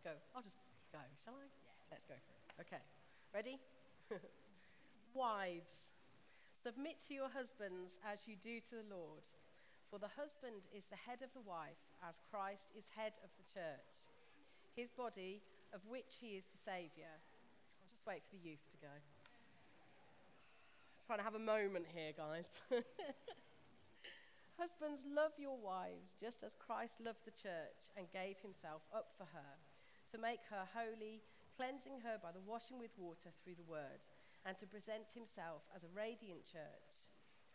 just go. I'll just go, shall I? Yeah, let's go for it. Okay, ready? Wives, submit to your husbands as you do to the Lord. For the husband is the head of the wife, as Christ is head of the church, his body, of which he is the Saviour. I'll just wait for the youth to go. trying to have a moment here, guys. Husbands, love your wives just as Christ loved the church and gave himself up for her, to make her holy, cleansing her by the washing with water through the word, and to present himself as a radiant church,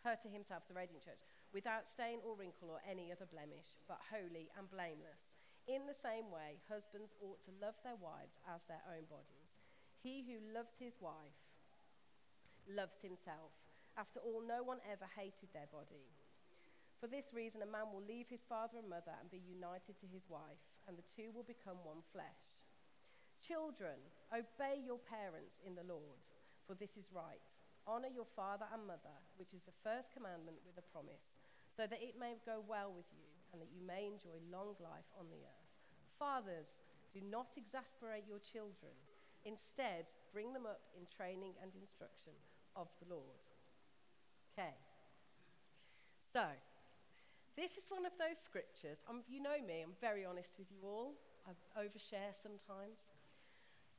her to himself as a radiant church, without stain or wrinkle or any other blemish, but holy and blameless. In the same way, husbands ought to love their wives as their own bodies. He who loves his wife loves himself. After all, no one ever hated their body for this reason, a man will leave his father and mother and be united to his wife, and the two will become one flesh. Children, obey your parents in the Lord, for this is right. Honor your father and mother, which is the first commandment with a promise, so that it may go well with you and that you may enjoy long life on the earth. Fathers, do not exasperate your children. Instead, bring them up in training and instruction of the Lord. Okay. So, this is one of those scriptures. Um, you know me, I'm very honest with you all. I overshare sometimes.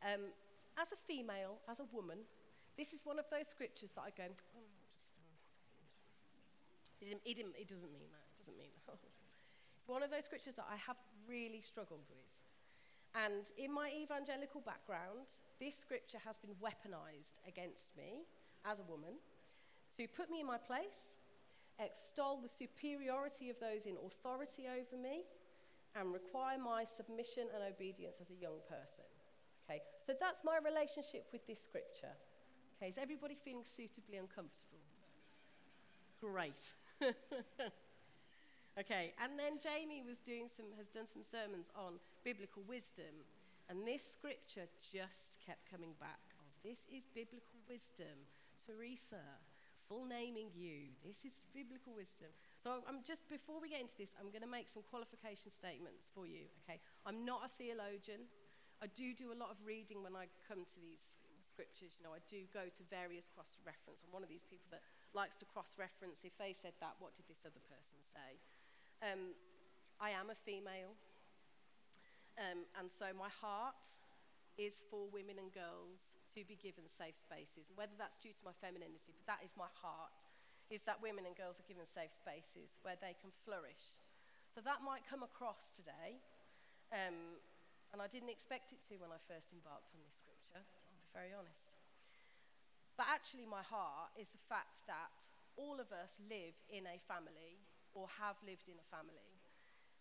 Um, as a female, as a woman, this is one of those scriptures that I go, oh, just, it, didn't, it, doesn't mean that. It doesn't mean that. it's one of those scriptures that I have really struggled with. And in my evangelical background, this scripture has been weaponized against me as a woman to put me in my place extol the superiority of those in authority over me, and require my submission and obedience as a young person. Okay, so that's my relationship with this scripture. Okay, is everybody feeling suitably uncomfortable? Great. okay, and then Jamie was doing some, has done some sermons on biblical wisdom, and this scripture just kept coming back. Of this is biblical wisdom, Teresa full naming you. This is biblical wisdom. So I'm just before we get into this, I'm going to make some qualification statements for you. Okay, I'm not a theologian. I do do a lot of reading when I come to these scriptures. You know, I do go to various cross reference. I'm one of these people that likes to cross reference. If they said that, what did this other person say? Um, I am a female, um, and so my heart is for women and girls to be given safe spaces. Whether that's due to my femininity, but that is my heart, is that women and girls are given safe spaces where they can flourish. So that might come across today. Um, and I didn't expect it to when I first embarked on this scripture, I'll be very honest. But actually, my heart is the fact that all of us live in a family or have lived in a family.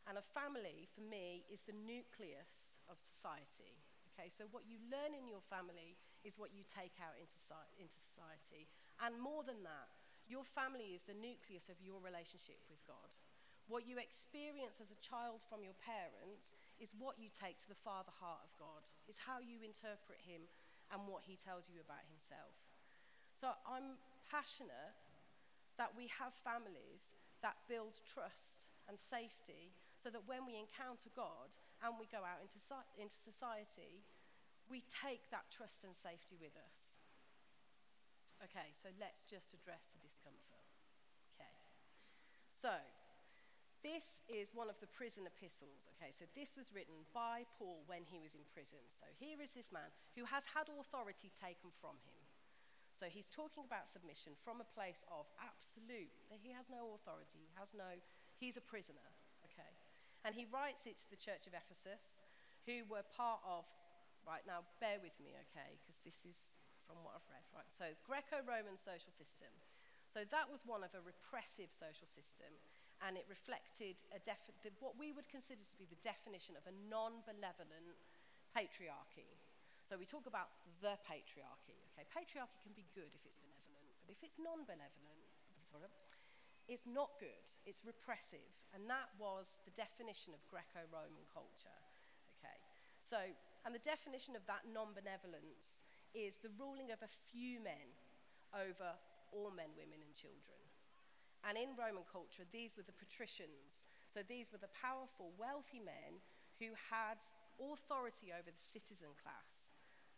And a family, for me, is the nucleus of society. Okay, so what you learn in your family is what you take out into, into society. And more than that, your family is the nucleus of your relationship with God. What you experience as a child from your parents is what you take to the Father heart of God, is how you interpret Him and what He tells you about Himself. So I'm passionate that we have families that build trust and safety so that when we encounter God and we go out into, into society, we take that trust and safety with us. Okay, so let's just address the discomfort. Okay. So, this is one of the prison epistles. Okay, so this was written by Paul when he was in prison. So here is this man who has had authority taken from him. So he's talking about submission from a place of absolute, that he has no authority, he has no, he's a prisoner. Okay. And he writes it to the church of Ephesus, who were part of, right now, bear with me, okay, because this is from what I've read, right? So, Greco Roman social system. So, that was one of a repressive social system, and it reflected a defi- the, what we would consider to be the definition of a non benevolent patriarchy. So, we talk about the patriarchy, okay? Patriarchy can be good if it's benevolent, but if it's non benevolent, it's not good, it's repressive. And that was the definition of Greco Roman culture. Okay? So, and the definition of that non benevolence is the ruling of a few men over all men, women, and children. And in Roman culture, these were the patricians. So these were the powerful, wealthy men who had authority over the citizen class.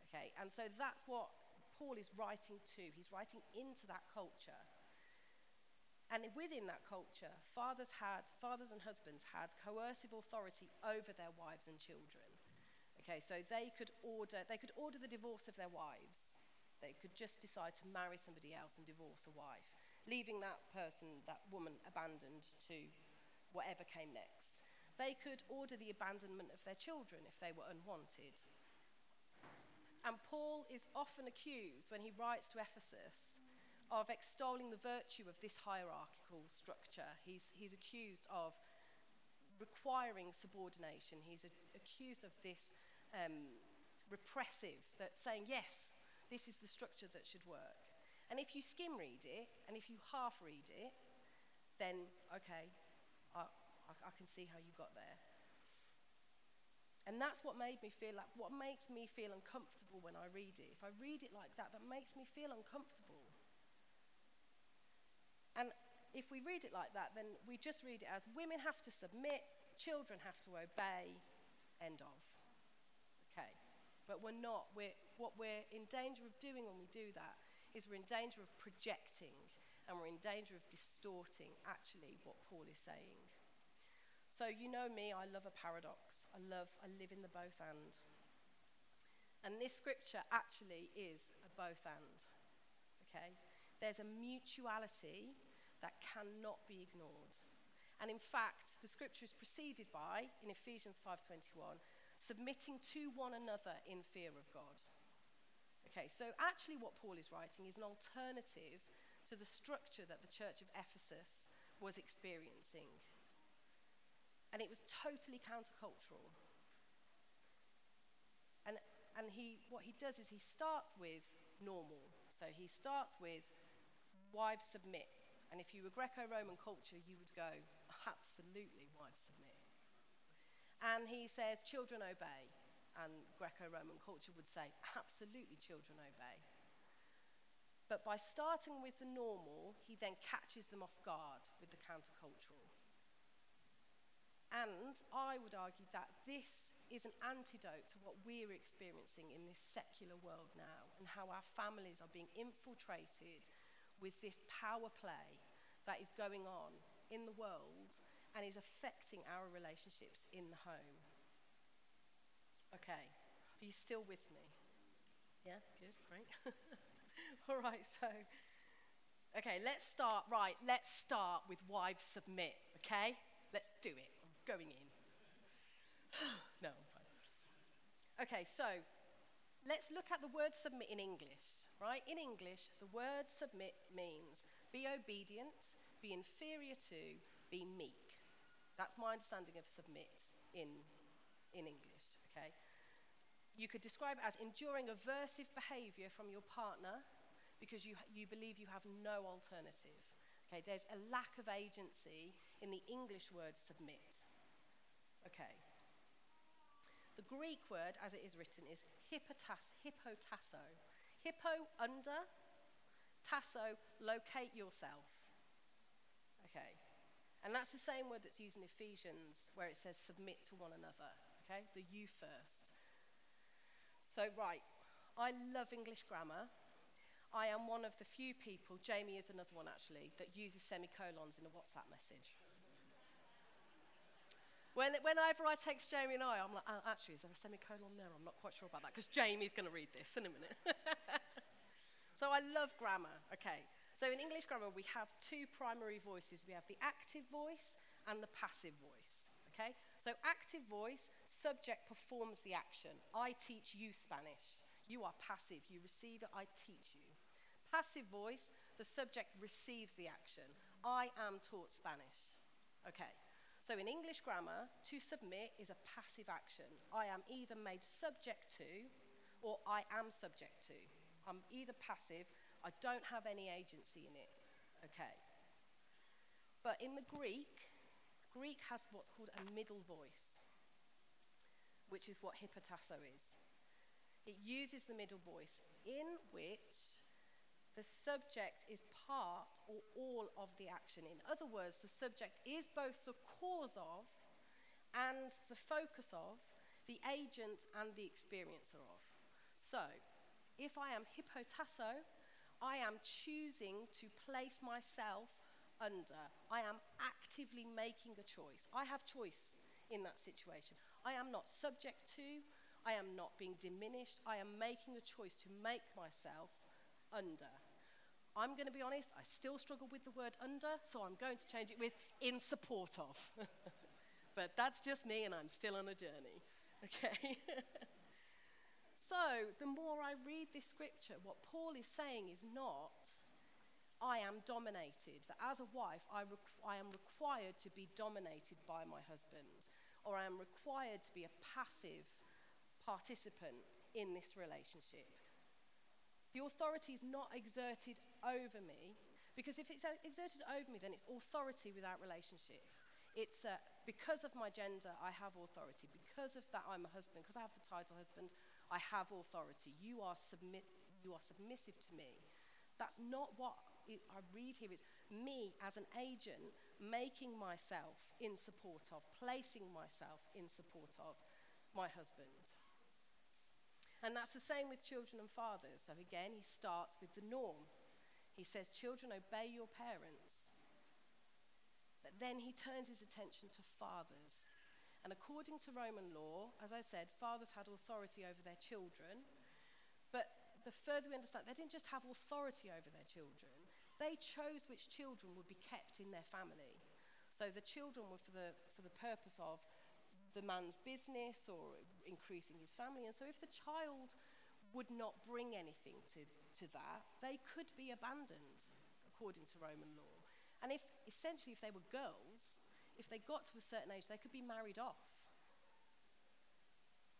Okay, and so that's what Paul is writing to. He's writing into that culture. And within that culture, fathers had fathers and husbands had coercive authority over their wives and children. Okay, so they could order they could order the divorce of their wives. They could just decide to marry somebody else and divorce a wife, leaving that person, that woman, abandoned to whatever came next. They could order the abandonment of their children if they were unwanted. And Paul is often accused when he writes to Ephesus of extolling the virtue of this hierarchical structure. He's, he's accused of requiring subordination. He's a, accused of this um, repressive, that saying, yes, this is the structure that should work. And if you skim read it, and if you half read it, then, okay, I, I, I can see how you got there. And that's what made me feel like, what makes me feel uncomfortable when I read it. If I read it like that, that makes me feel uncomfortable. And if we read it like that, then we just read it as women have to submit, children have to obey, end of. But we're not. We're, what we're in danger of doing when we do that is we're in danger of projecting and we're in danger of distorting actually what Paul is saying. So, you know me, I love a paradox. I love, I live in the both and. And this scripture actually is a both and. Okay? There's a mutuality that cannot be ignored. And in fact, the scripture is preceded by, in Ephesians 5:21, submitting to one another in fear of God. Okay, so actually what Paul is writing is an alternative to the structure that the church of Ephesus was experiencing and it was totally countercultural. And, and he, what he does is he starts with normal. So he starts with wives submit. And if you were Greco Roman culture, you would go, absolutely, wives submit. And he says, children obey. And Greco Roman culture would say, absolutely, children obey. But by starting with the normal, he then catches them off guard with the countercultural. And I would argue that this is an antidote to what we're experiencing in this secular world now and how our families are being infiltrated with this power play that is going on in the world and is affecting our relationships in the home. Okay, are you still with me? Yeah, good, great. All right, so, okay, let's start. Right, let's start with wives submit, okay? Let's do it going in. no, I'm fine. Okay, so let's look at the word submit in English, right? In English, the word submit means be obedient, be inferior to, be meek. That's my understanding of submit in, in English, okay? You could describe it as enduring aversive behavior from your partner because you, you believe you have no alternative. Okay, there's a lack of agency in the English word submit. Okay. The Greek word, as it is written, is hippotas, hippotasso. Hippo, under, tasso, locate yourself. Okay. And that's the same word that's used in Ephesians, where it says submit to one another. Okay? The you first. So, right. I love English grammar. I am one of the few people, Jamie is another one actually, that uses semicolons in a WhatsApp message. When, whenever I text Jamie and I, I'm like, oh, actually, is there a semicolon there? I'm not quite sure about that because Jamie's going to read this in a minute. so I love grammar. Okay. So in English grammar, we have two primary voices. We have the active voice and the passive voice. Okay. So active voice, subject performs the action. I teach you Spanish. You are passive. You receive it. I teach you. Passive voice, the subject receives the action. I am taught Spanish. Okay. So in English grammar, to submit is a passive action. I am either made subject to or I am subject to. I'm either passive, I don't have any agency in it. Okay. But in the Greek, Greek has what's called a middle voice, which is what hippotasso is. It uses the middle voice, in which the subject is part or all of the action. In other words, the subject is both the cause of and the focus of the agent and the experiencer of. So, if I am hypotasso, I am choosing to place myself under. I am actively making a choice. I have choice in that situation. I am not subject to, I am not being diminished. I am making a choice to make myself under. I'm going to be honest, I still struggle with the word under, so I'm going to change it with in support of. but that's just me, and I'm still on a journey. Okay? So, the more I read this scripture, what Paul is saying is not, I am dominated. That as a wife, I, requ- I am required to be dominated by my husband, or I am required to be a passive participant in this relationship. The authority is not exerted over me, because if it's exerted over me, then it's authority without relationship. It's uh, because of my gender, I have authority. Because of that, I'm a husband. Because I have the title husband, I have authority. You are, submit, you are submissive to me. That's not what I read here. It's me as an agent making myself in support of, placing myself in support of my husband. And that's the same with children and fathers. So again, he starts with the norm. He says, Children, obey your parents. But then he turns his attention to fathers. And according to Roman law, as I said, fathers had authority over their children. But the further we understand, they didn't just have authority over their children, they chose which children would be kept in their family. So the children were for the, for the purpose of the man's business or increasing his family. And so if the child would not bring anything to, to that, they could be abandoned according to Roman law. And if essentially, if they were girls, if they got to a certain age, they could be married off.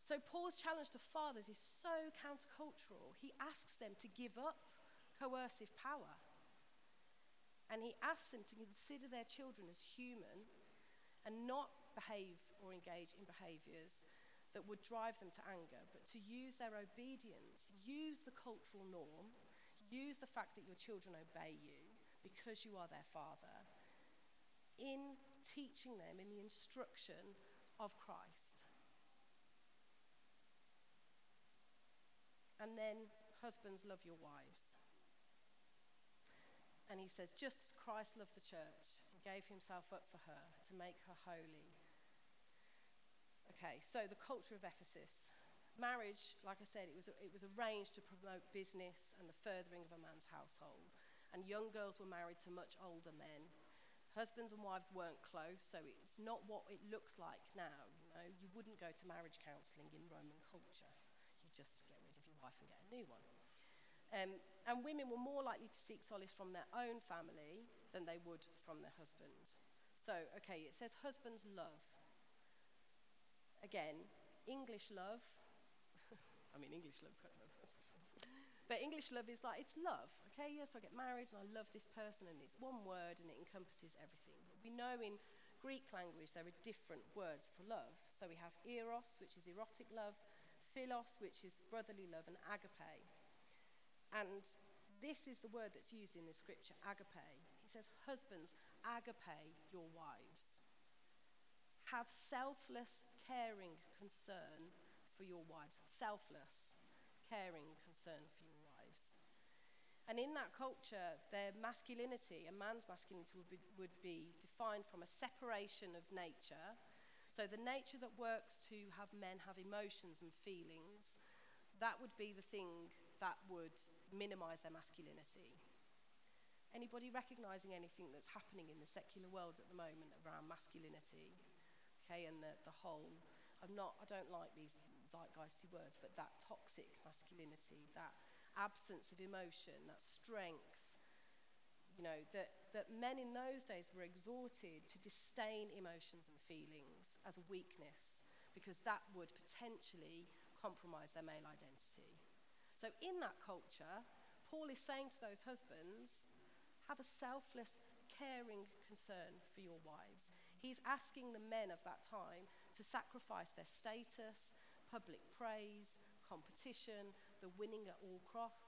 So Paul's challenge to fathers is so countercultural. He asks them to give up coercive power. And he asks them to consider their children as human and not behave or engage in behaviors that would drive them to anger, but to use their obedience, use the cultural norm, use the fact that your children obey you because you are their father, in teaching them in the instruction of Christ. And then, husbands, love your wives. And he says, just as Christ loved the church and gave himself up for her to make her holy. Okay, so the culture of Ephesus. Marriage, like I said, it was, it was arranged to promote business and the furthering of a man's household. And young girls were married to much older men Husbands and wives weren't close, so it's not what it looks like now. You know, you wouldn't go to marriage counselling in Roman culture. You just get rid of your wife and get a new one. Um, and women were more likely to seek solace from their own family than they would from their husband. So, okay, it says husbands love. Again, English love. I mean, English love's kind of but English love is like, it's love, okay? Yes, I get married and I love this person and it's one word and it encompasses everything. We know in Greek language there are different words for love. So we have eros, which is erotic love, philos, which is brotherly love, and agape. And this is the word that's used in the scripture, agape. He says, Husbands, agape your wives. Have selfless, caring concern for your wives. Selfless, caring concern and in that culture, their masculinity, a man's masculinity, would be, would be defined from a separation of nature. So the nature that works to have men have emotions and feelings, that would be the thing that would minimize their masculinity. Anybody recognizing anything that's happening in the secular world at the moment around masculinity? Okay, and the, the whole, I'm not, I don't like these zeitgeisty words, but that toxic masculinity, that absence of emotion, that strength. You know, that, that men in those days were exhorted to disdain emotions and feelings as a weakness because that would potentially compromise their male identity. So, in that culture, Paul is saying to those husbands, have a selfless, caring concern for your wives. He's asking the men of that time to sacrifice their status, public praise, competition, the winning at all,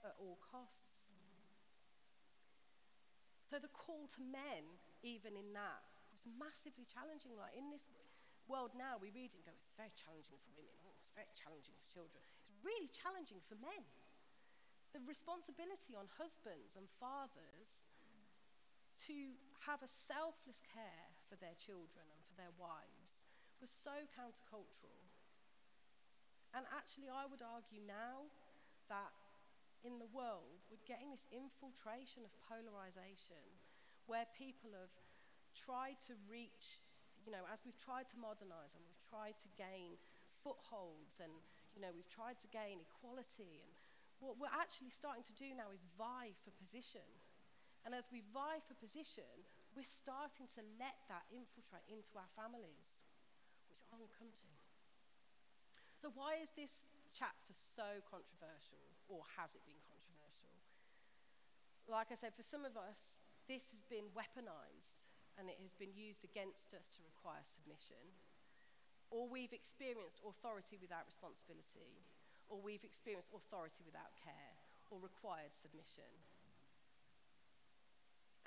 at all costs. So the call to men, even in that, was massively challenging. Like in this, world now, we read it and go, it's very challenging for women, oh, it's very challenging for children. It's really challenging for men. The responsibility on husbands and fathers to have a selfless care for their children and for their wives was so countercultural. And actually, I would argue now that in the world, we're getting this infiltration of polarization where people have tried to reach, you know, as we've tried to modernize and we've tried to gain footholds and, you know, we've tried to gain equality. And what we're actually starting to do now is vie for position. And as we vie for position, we're starting to let that infiltrate into our families, which I will come to. So, why is this chapter so controversial, or has it been controversial? Like I said, for some of us, this has been weaponized and it has been used against us to require submission. Or we've experienced authority without responsibility, or we've experienced authority without care, or required submission.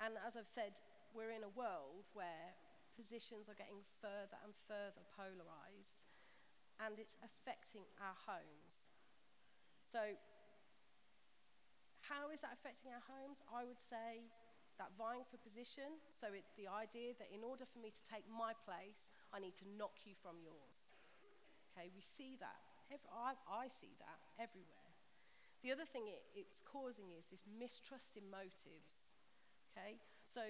And as I've said, we're in a world where positions are getting further and further polarized and it's affecting our homes. So, how is that affecting our homes? I would say that vying for position, so it, the idea that in order for me to take my place, I need to knock you from yours. Okay, we see that. Every, I, I see that everywhere. The other thing it, it's causing is this mistrust in motives. Okay, so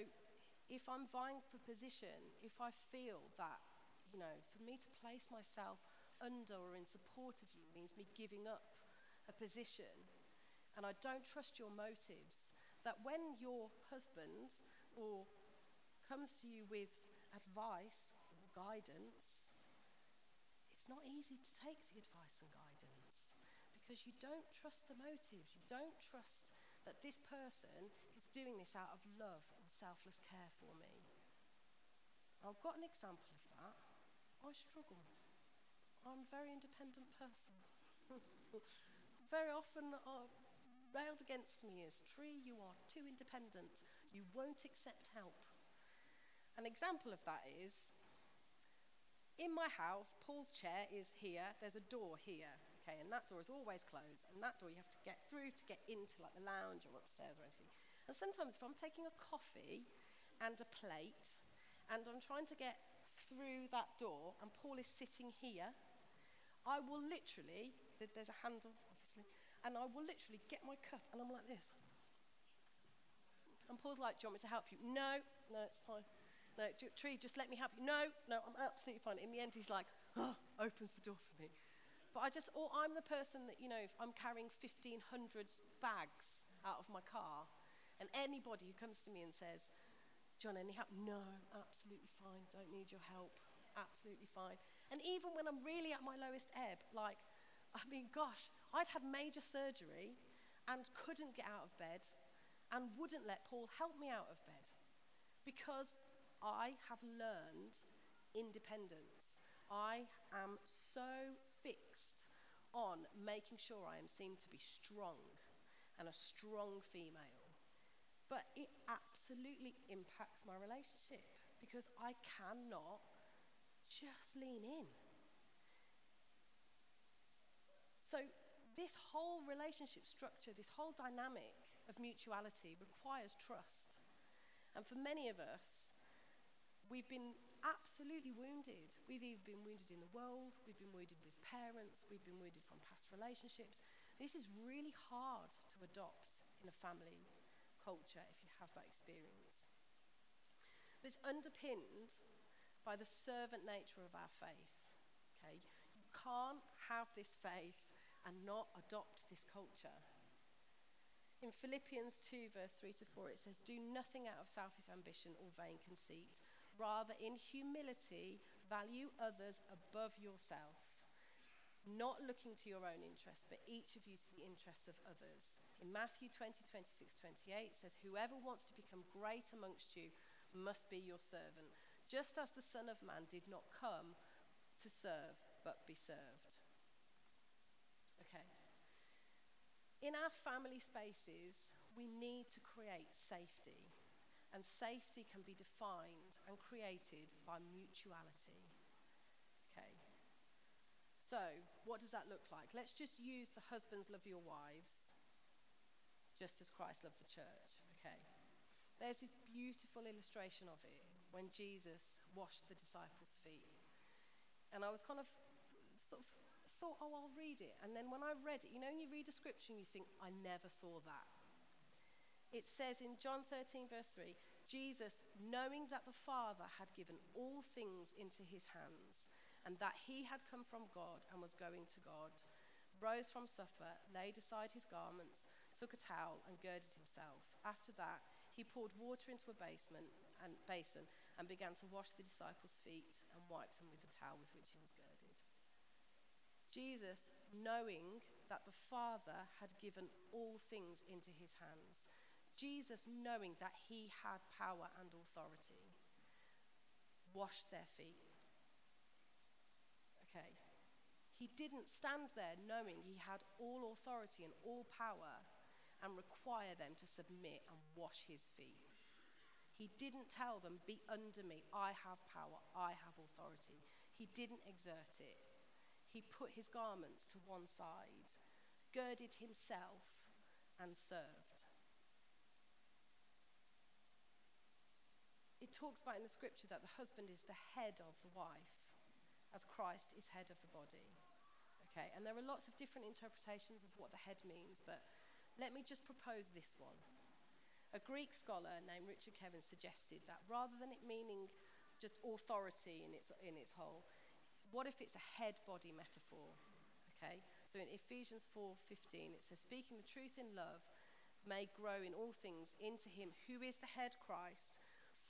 if I'm vying for position, if I feel that, you know, for me to place myself under or in support of you means me giving up a position, and I don't trust your motives, that when your husband or comes to you with advice or guidance, it's not easy to take the advice and guidance because you don't trust the motives. You don't trust that this person is doing this out of love and selfless care for me. I've got an example of that. I struggle. I'm a very independent person. very often uh, railed against me is, Tree, you are too independent. You won't accept help. An example of that is, in my house, Paul's chair is here. There's a door here, okay, and that door is always closed. And that door you have to get through to get into like the lounge or upstairs or anything. And sometimes if I'm taking a coffee and a plate, and I'm trying to get through that door, and Paul is sitting here, I will literally, there's a handle, obviously, and I will literally get my cup and I'm like this. And Paul's like, Do you want me to help you? No, no, it's fine. No, Tree, just let me help you. No, no, I'm absolutely fine. In the end, he's like, oh, opens the door for me. But I just, or I'm the person that, you know, I'm carrying 1,500 bags out of my car, and anybody who comes to me and says, John, any help? No, absolutely fine. Don't need your help. Absolutely fine. And even when I'm really at my lowest ebb, like, I mean, gosh, I'd had major surgery and couldn't get out of bed and wouldn't let Paul help me out of bed because I have learned independence. I am so fixed on making sure I am seen to be strong and a strong female. But it absolutely impacts my relationship because I cannot just lean in. So, this whole relationship structure, this whole dynamic of mutuality requires trust. And for many of us, we've been absolutely wounded. We've either been wounded in the world, we've been wounded with parents, we've been wounded from past relationships. This is really hard to adopt in a family culture if you have that experience. But it's underpinned by the servant nature of our faith. Okay? You can't have this faith and not adopt this culture. In Philippians 2, verse 3 to 4, it says, Do nothing out of selfish ambition or vain conceit. Rather, in humility, value others above yourself, not looking to your own interests, but each of you to the interests of others. In Matthew 20, 26, 28, it says, Whoever wants to become great amongst you must be your servant just as the Son of Man did not come to serve, but be served. Okay. In our family spaces, we need to create safety. And safety can be defined and created by mutuality. Okay. So, what does that look like? Let's just use the husbands love your wives, just as Christ loved the church. Okay. There's this beautiful illustration of it when Jesus washed the disciples' feet. And I was kind of sort of thought, oh, I'll read it. And then when I read it, you know, when you read a scripture and you think, I never saw that. It says in John 13, verse 3 Jesus, knowing that the Father had given all things into his hands, and that he had come from God and was going to God, rose from supper, laid aside his garments, took a towel, and girded himself. After that, he poured water into a basement and basin and began to wash the disciples' feet and wipe them with the towel with which he was girded. Jesus, knowing that the Father had given all things into his hands, Jesus, knowing that he had power and authority, washed their feet. Okay. He didn't stand there knowing he had all authority and all power and require them to submit and wash his feet. He didn't tell them, Be under me, I have power, I have authority. He didn't exert it. He put his garments to one side, girded himself, and served. it talks about in the scripture that the husband is the head of the wife, as Christ is head of the body. Okay, and there are lots of different interpretations of what the head means, but let me just propose this one. A Greek scholar named Richard Cervin suggested that rather than it meaning just authority in its, in its whole, what if it's a head body metaphor? Okay, so in Ephesians 4:15 it says, Speaking the truth in love may grow in all things into him who is the head Christ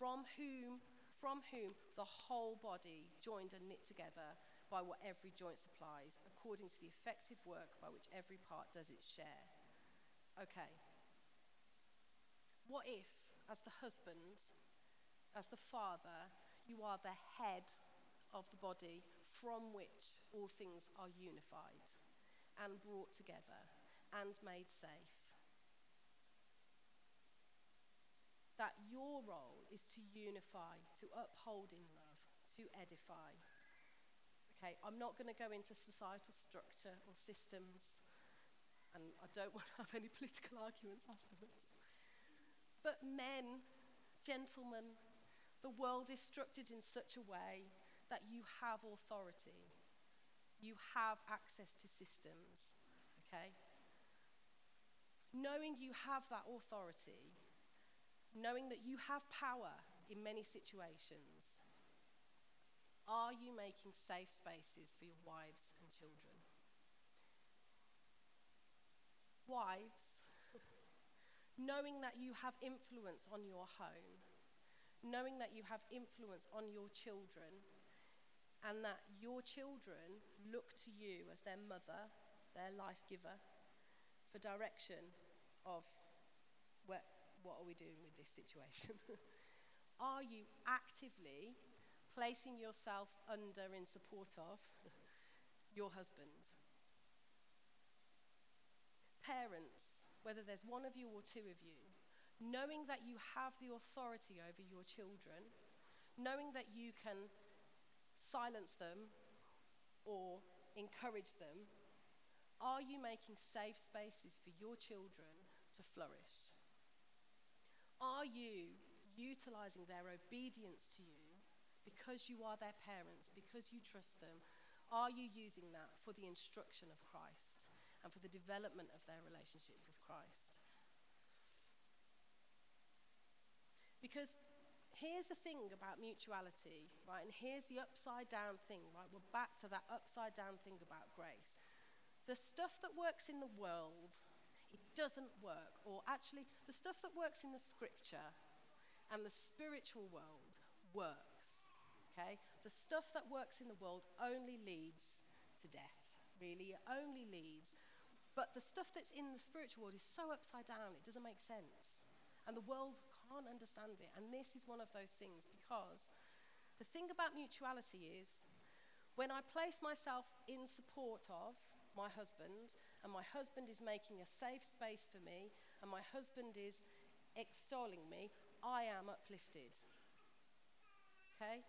from whom, from whom the whole body, joined and knit together by what every joint supplies, according to the effective work by which every part does its share. Okay. What if, as the husband, as the father, you are the head of the body from which all things are unified and brought together and made safe? that your role is to unify, to uphold in love, to edify. Okay, I'm not going to go into societal structure or systems, and I don't want to have any political arguments afterwards. Men, gentlemen, the world is structured in such a way that you have authority. You have access to systems, okay? Knowing you have that authority knowing that you have power in many situations, are you making safe spaces for your wives and children? Wives, knowing that you have influence on your home, knowing that you have influence on your children, and that your children look to you as their mother, their life giver, for direction of where, what are we doing with this situation? are you actively placing yourself under in support of your husband? Parents, whether there's one of you or two of you, knowing that you have the authority over your children, knowing that you can silence them or encourage them, are you making safe spaces for your children to flourish? Are you utilizing their obedience to you because you are their parents, because you trust them? Are you using that for the instruction of Christ and for the development of their relationship with Christ? Because here's the thing about mutuality, right? And here's the upside down thing, right? We're back to that upside down thing about grace. The stuff that works in the world it doesn't work. Or actually, the stuff that works in the scripture and the spiritual world works. Okay? The stuff that works in the world only leads to death, really. It only leads. But the stuff that's in the spiritual world is so upside down, it doesn't make sense. And the world can't understand it. And this is one of those things because the thing about mutuality is when I place myself in support of my husband and my husband is making a safe space for me, and my husband is extolling me, I am uplifted. Okay?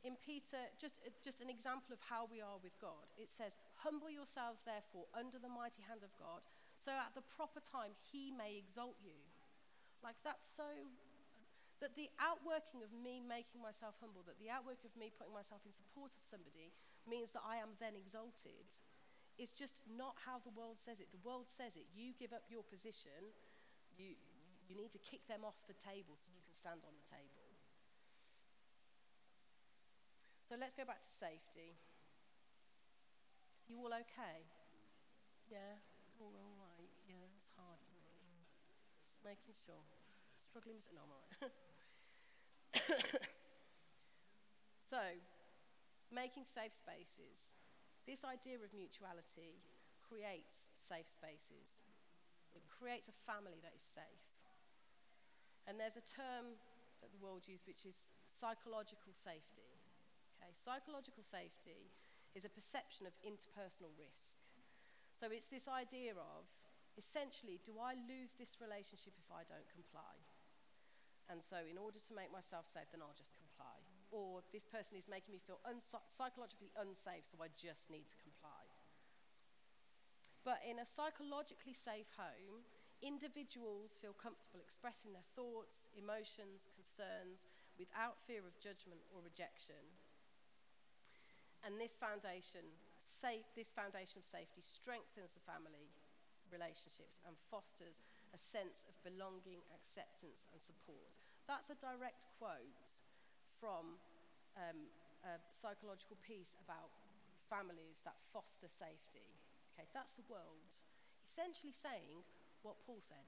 In Peter, just, uh, just an example of how we are with God, it says, Humble yourselves, therefore, under the mighty hand of God, so at the proper time he may exalt you. Like, that's so. That the outworking of me making myself humble, that the outwork of me putting myself in support of somebody means that I am then exalted, It's just not how the world says it. The world says it. You give up your position, you, you need to kick them off the table so you can stand on the table. So let's go back to safety. You all okay? Yeah? All right? Yeah, it's hard, isn't it? Just making sure. Struggling with it? No, I'm all right. so, making safe spaces. This idea of mutuality creates safe spaces. It creates a family that is safe. And there's a term that the world uses which is psychological safety. Okay, psychological safety is a perception of interpersonal risk. So it's this idea of essentially, do I lose this relationship if I don't comply? And so, in order to make myself safe, then I'll just comply. Or this person is making me feel psychologically unsafe, so I just need to comply. But in a psychologically safe home, individuals feel comfortable expressing their thoughts, emotions, concerns without fear of judgment or rejection. And this foundation, safe, this foundation of safety strengthens the family relationships and fosters a sense of belonging, acceptance, and support. That's a direct quote from um, a psychological piece about families that foster safety. Okay, that's the world. Essentially saying what Paul said.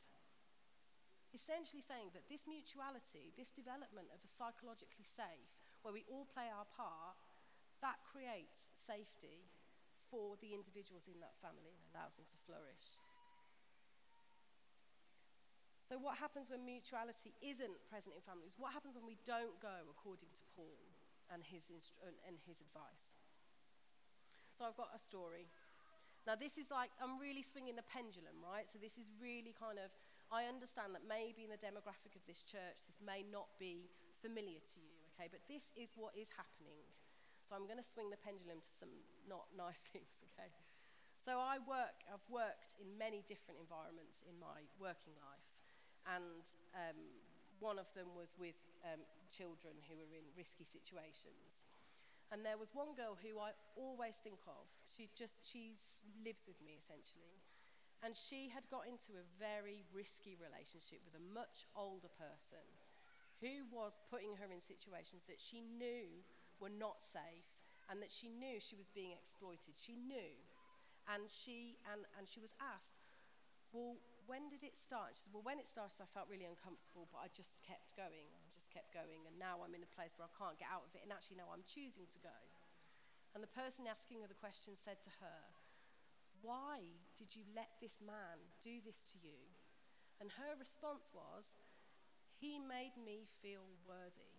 Essentially saying that this mutuality, this development of a psychologically safe, where we all play our part, that creates safety for the individuals in that family and allows them to flourish. So, what happens when mutuality isn't present in families? What happens when we don't go according to Paul and his, instru- and his advice? So, I've got a story. Now, this is like, I'm really swinging the pendulum, right? So, this is really kind of, I understand that maybe in the demographic of this church, this may not be familiar to you, okay? But this is what is happening so I'm going to swing the pendulum to some not nice things, okay? So I work, I've worked in many different environments in my working life. And um, one of them was with um, children who were in risky situations. And there was one girl who I always think of. She just, she lives with me essentially. And she had got into a very risky relationship with a much older person who was putting her in situations that she knew were not safe and that she knew she was being exploited. She knew. And she, and, and she was asked, Well, when did it start? She said, Well, when it started, I felt really uncomfortable, but I just kept going. I just kept going. And now I'm in a place where I can't get out of it. And actually, now I'm choosing to go. And the person asking her the question said to her, Why did you let this man do this to you? And her response was, He made me feel worthy.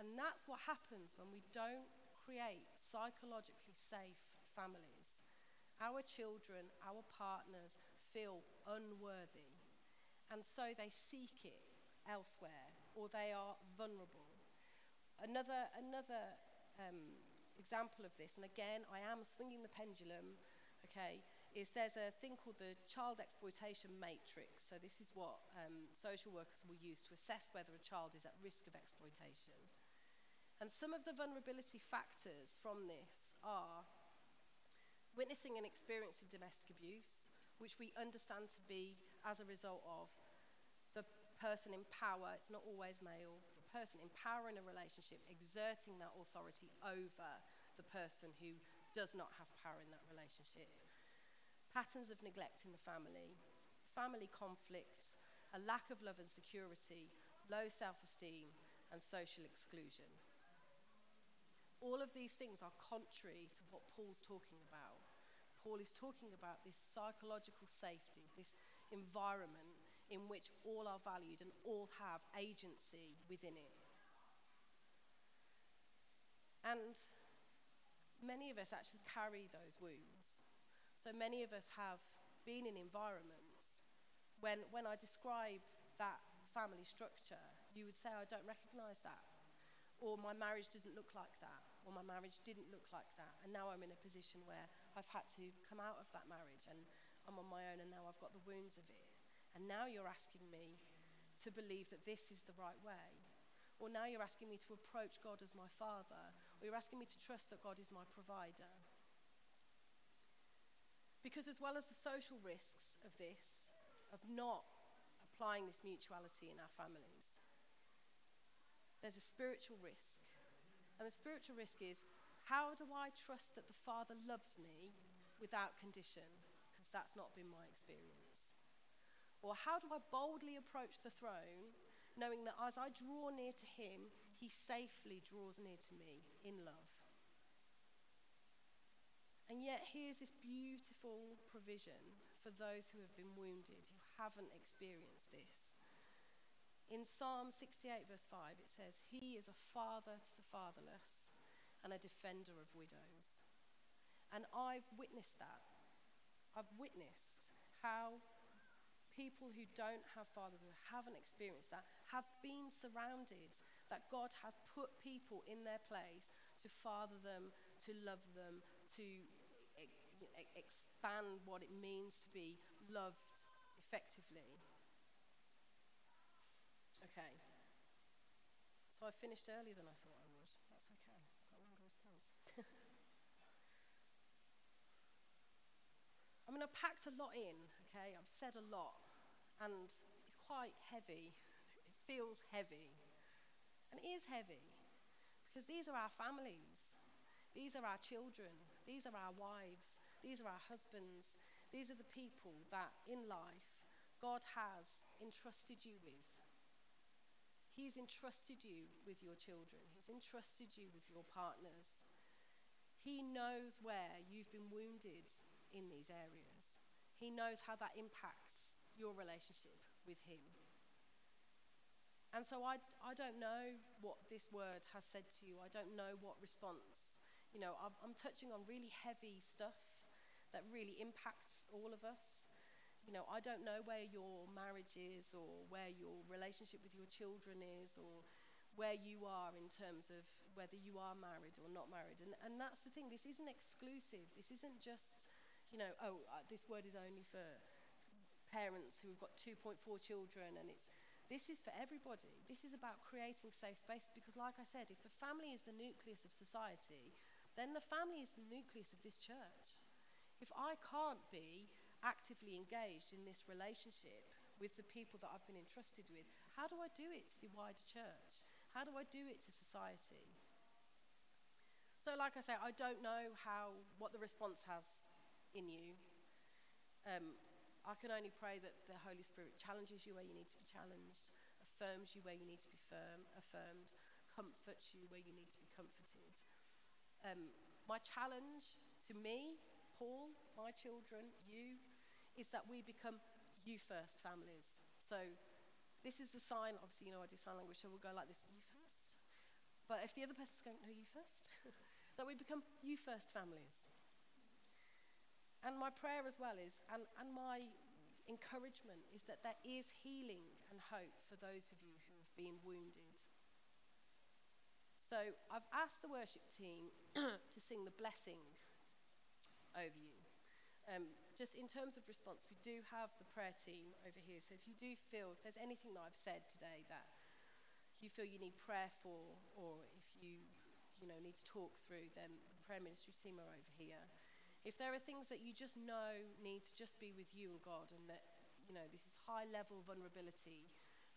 And that's what happens when we don't create psychologically safe families. Our children, our partners feel unworthy, and so they seek it elsewhere or they are vulnerable. Another, another um, example of this, and again, I am swinging the pendulum, okay, is there's a thing called the child exploitation matrix. So, this is what um, social workers will use to assess whether a child is at risk of exploitation. And some of the vulnerability factors from this are witnessing and experiencing domestic abuse, which we understand to be as a result of the person in power, it's not always male, the person in power in a relationship exerting that authority over the person who does not have power in that relationship. Patterns of neglect in the family, family conflict, a lack of love and security, low self esteem, and social exclusion. All of these things are contrary to what Paul's talking about. Paul is talking about this psychological safety, this environment in which all are valued and all have agency within it. And many of us actually carry those wounds. So many of us have been in environments when, when I describe that family structure, you would say, I don't recognize that. Or my marriage doesn't look like that. Or my marriage didn't look like that. And now I'm in a position where I've had to come out of that marriage and I'm on my own and now I've got the wounds of it. And now you're asking me to believe that this is the right way. Or now you're asking me to approach God as my father. Or you're asking me to trust that God is my provider. Because, as well as the social risks of this, of not applying this mutuality in our families, there's a spiritual risk. And the spiritual risk is how do I trust that the Father loves me without condition? Because that's not been my experience. Or how do I boldly approach the throne, knowing that as I draw near to Him, He safely draws near to me in love? And yet, here's this beautiful provision for those who have been wounded, who haven't experienced this. In Psalm 68, verse 5, it says, He is a father to the fatherless and a defender of widows. And I've witnessed that. I've witnessed how people who don't have fathers, who haven't experienced that, have been surrounded, that God has put people in their place to father them, to love them, to expand what it means to be loved effectively. Okay. So I finished earlier than I thought I would. That's okay. I've got longer response. I mean, I've packed a lot in, okay? I've said a lot, and it's quite heavy. It feels heavy. And it is heavy, because these are our families, these are our children, these are our wives, these are our husbands. These are the people that in life God has entrusted you with. He's entrusted you with your children, He's entrusted you with your partners. He knows where you've been wounded in these areas, He knows how that impacts your relationship with Him. And so I, I don't know what this word has said to you. I don't know what response. You know, I'm, I'm touching on really heavy stuff that really impacts all of us. You know, I don't know where your marriage is or where your relationship with your children is or where you are in terms of whether you are married or not married. And, and that's the thing, this isn't exclusive. This isn't just, you know, oh, uh, this word is only for parents who've got 2.4 children and it's this is for everybody. This is about creating safe spaces because, like I said, if the family is the nucleus of society, then the family is the nucleus of this church. If I can't be actively engaged in this relationship with the people that I've been entrusted with, how do I do it to the wider church? How do I do it to society? So, like I say, I don't know how what the response has in you. Um, I can only pray that the Holy Spirit challenges you where you need to be challenged, affirms you where you need to be firm, affirmed, comforts you where you need to be comforted. Um, my challenge to me Paul, my children, you, is that we become you first families. So this is the sign, obviously, you know, I do sign language, so we'll go like this, you first. But if the other person's going, no, you first, that we become you first families. And my prayer as well is, and, and my encouragement is that there is healing and hope for those of you who have been wounded. So I've asked the worship team to sing the blessing over you. Um, just in terms of response, we do have the prayer team over here. So if you do feel, if there's anything that I've said today that you feel you need prayer for, or if you, you know, need to talk through, then the prayer ministry team are over here. If there are things that you just know need to just be with you and God, and that, you know, this is high level vulnerability,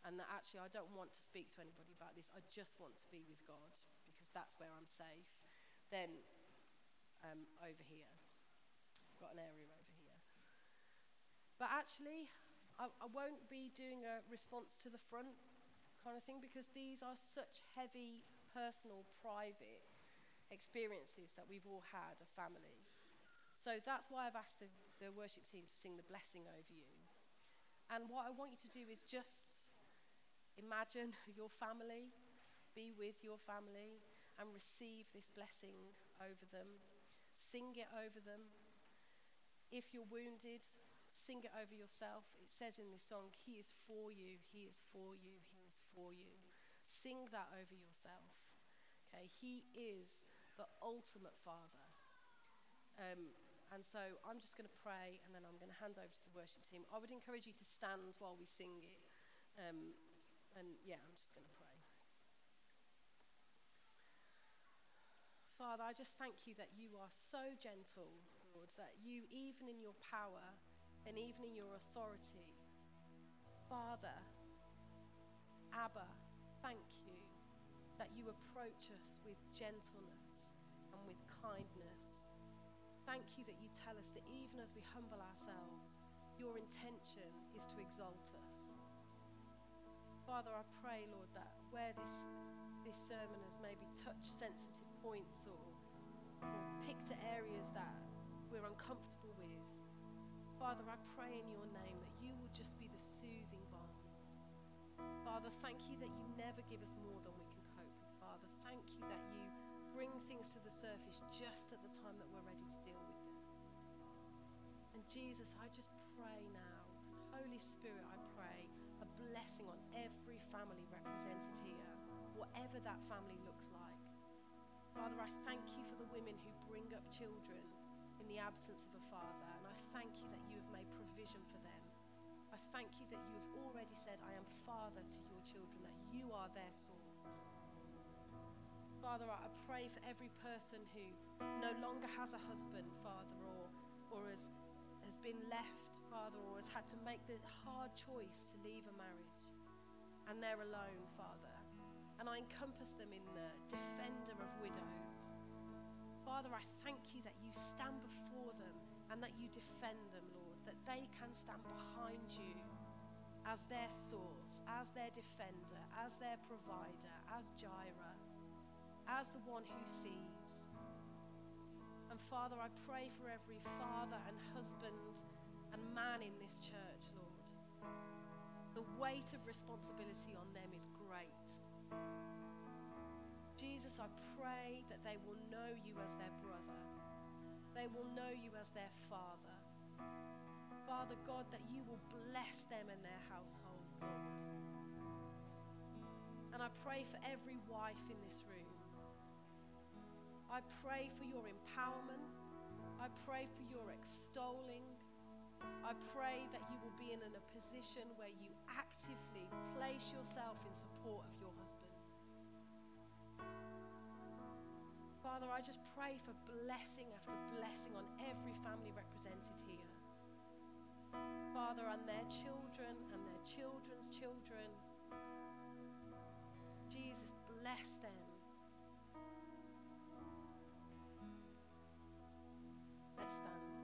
and that actually I don't want to speak to anybody about this, I just want to be with God because that's where I'm safe, then um, over here got an area. But actually, I, I won't be doing a response to the front kind of thing because these are such heavy, personal, private experiences that we've all had of family. So that's why I've asked the, the worship team to sing the blessing over you. And what I want you to do is just imagine your family, be with your family, and receive this blessing over them. Sing it over them. If you're wounded, sing it over yourself. It says in this song, He is for you, He is for you, He is for you. Sing that over yourself. Okay, He is the ultimate Father. Um, and so I'm just going to pray and then I'm going to hand over to the worship team. I would encourage you to stand while we sing it. Um, and yeah, I'm just going to pray. Father, I just thank you that you are so gentle, Lord, that you, even in your power and even in your authority, Father, Abba, thank you that you approach us with gentleness and with kindness. Thank you that you tell us that even as we humble ourselves, your intention is to exalt us. Father, I pray, Lord, that where this, this sermon has maybe touched sensitive points or, or picked at areas that we're uncomfortable with, Father, I pray in your name that you will just be the soothing balm. Father, thank you that you never give us more than we can cope with. Father, thank you that you bring things to the surface just at the time that we're ready to deal with them. And Jesus, I just pray now, Holy Spirit, I pray a blessing on every family represented here, whatever that family looks like. Father, I thank you for the women who bring up children in the absence of a father, and I thank you that you have made provision for them. I thank you that you have already said, I am father to your children, that you are their source. Father, I pray for every person who no longer has a husband, Father, or, or has, has been left, Father, or has had to make the hard choice to leave a marriage. And they're alone, Father. And I encompass them in the defender of widows. Father, I thank you that you stand before them and that you defend them, Lord, that they can stand behind you as their source, as their defender, as their provider, as Jireh as the one who sees. And Father, I pray for every father and husband and man in this church, Lord. The weight of responsibility on them is great. Jesus, I pray that they will know you as their brother. They will know you as their father. Father God, that you will bless them and their households, Lord. And I pray for every wife in this room. I pray for your empowerment. I pray for your extolling. I pray that you will be in a position where you actively place yourself in support of Father, I just pray for blessing after blessing on every family represented here. Father, and their children and their children's children. Jesus, bless them. Let's stand.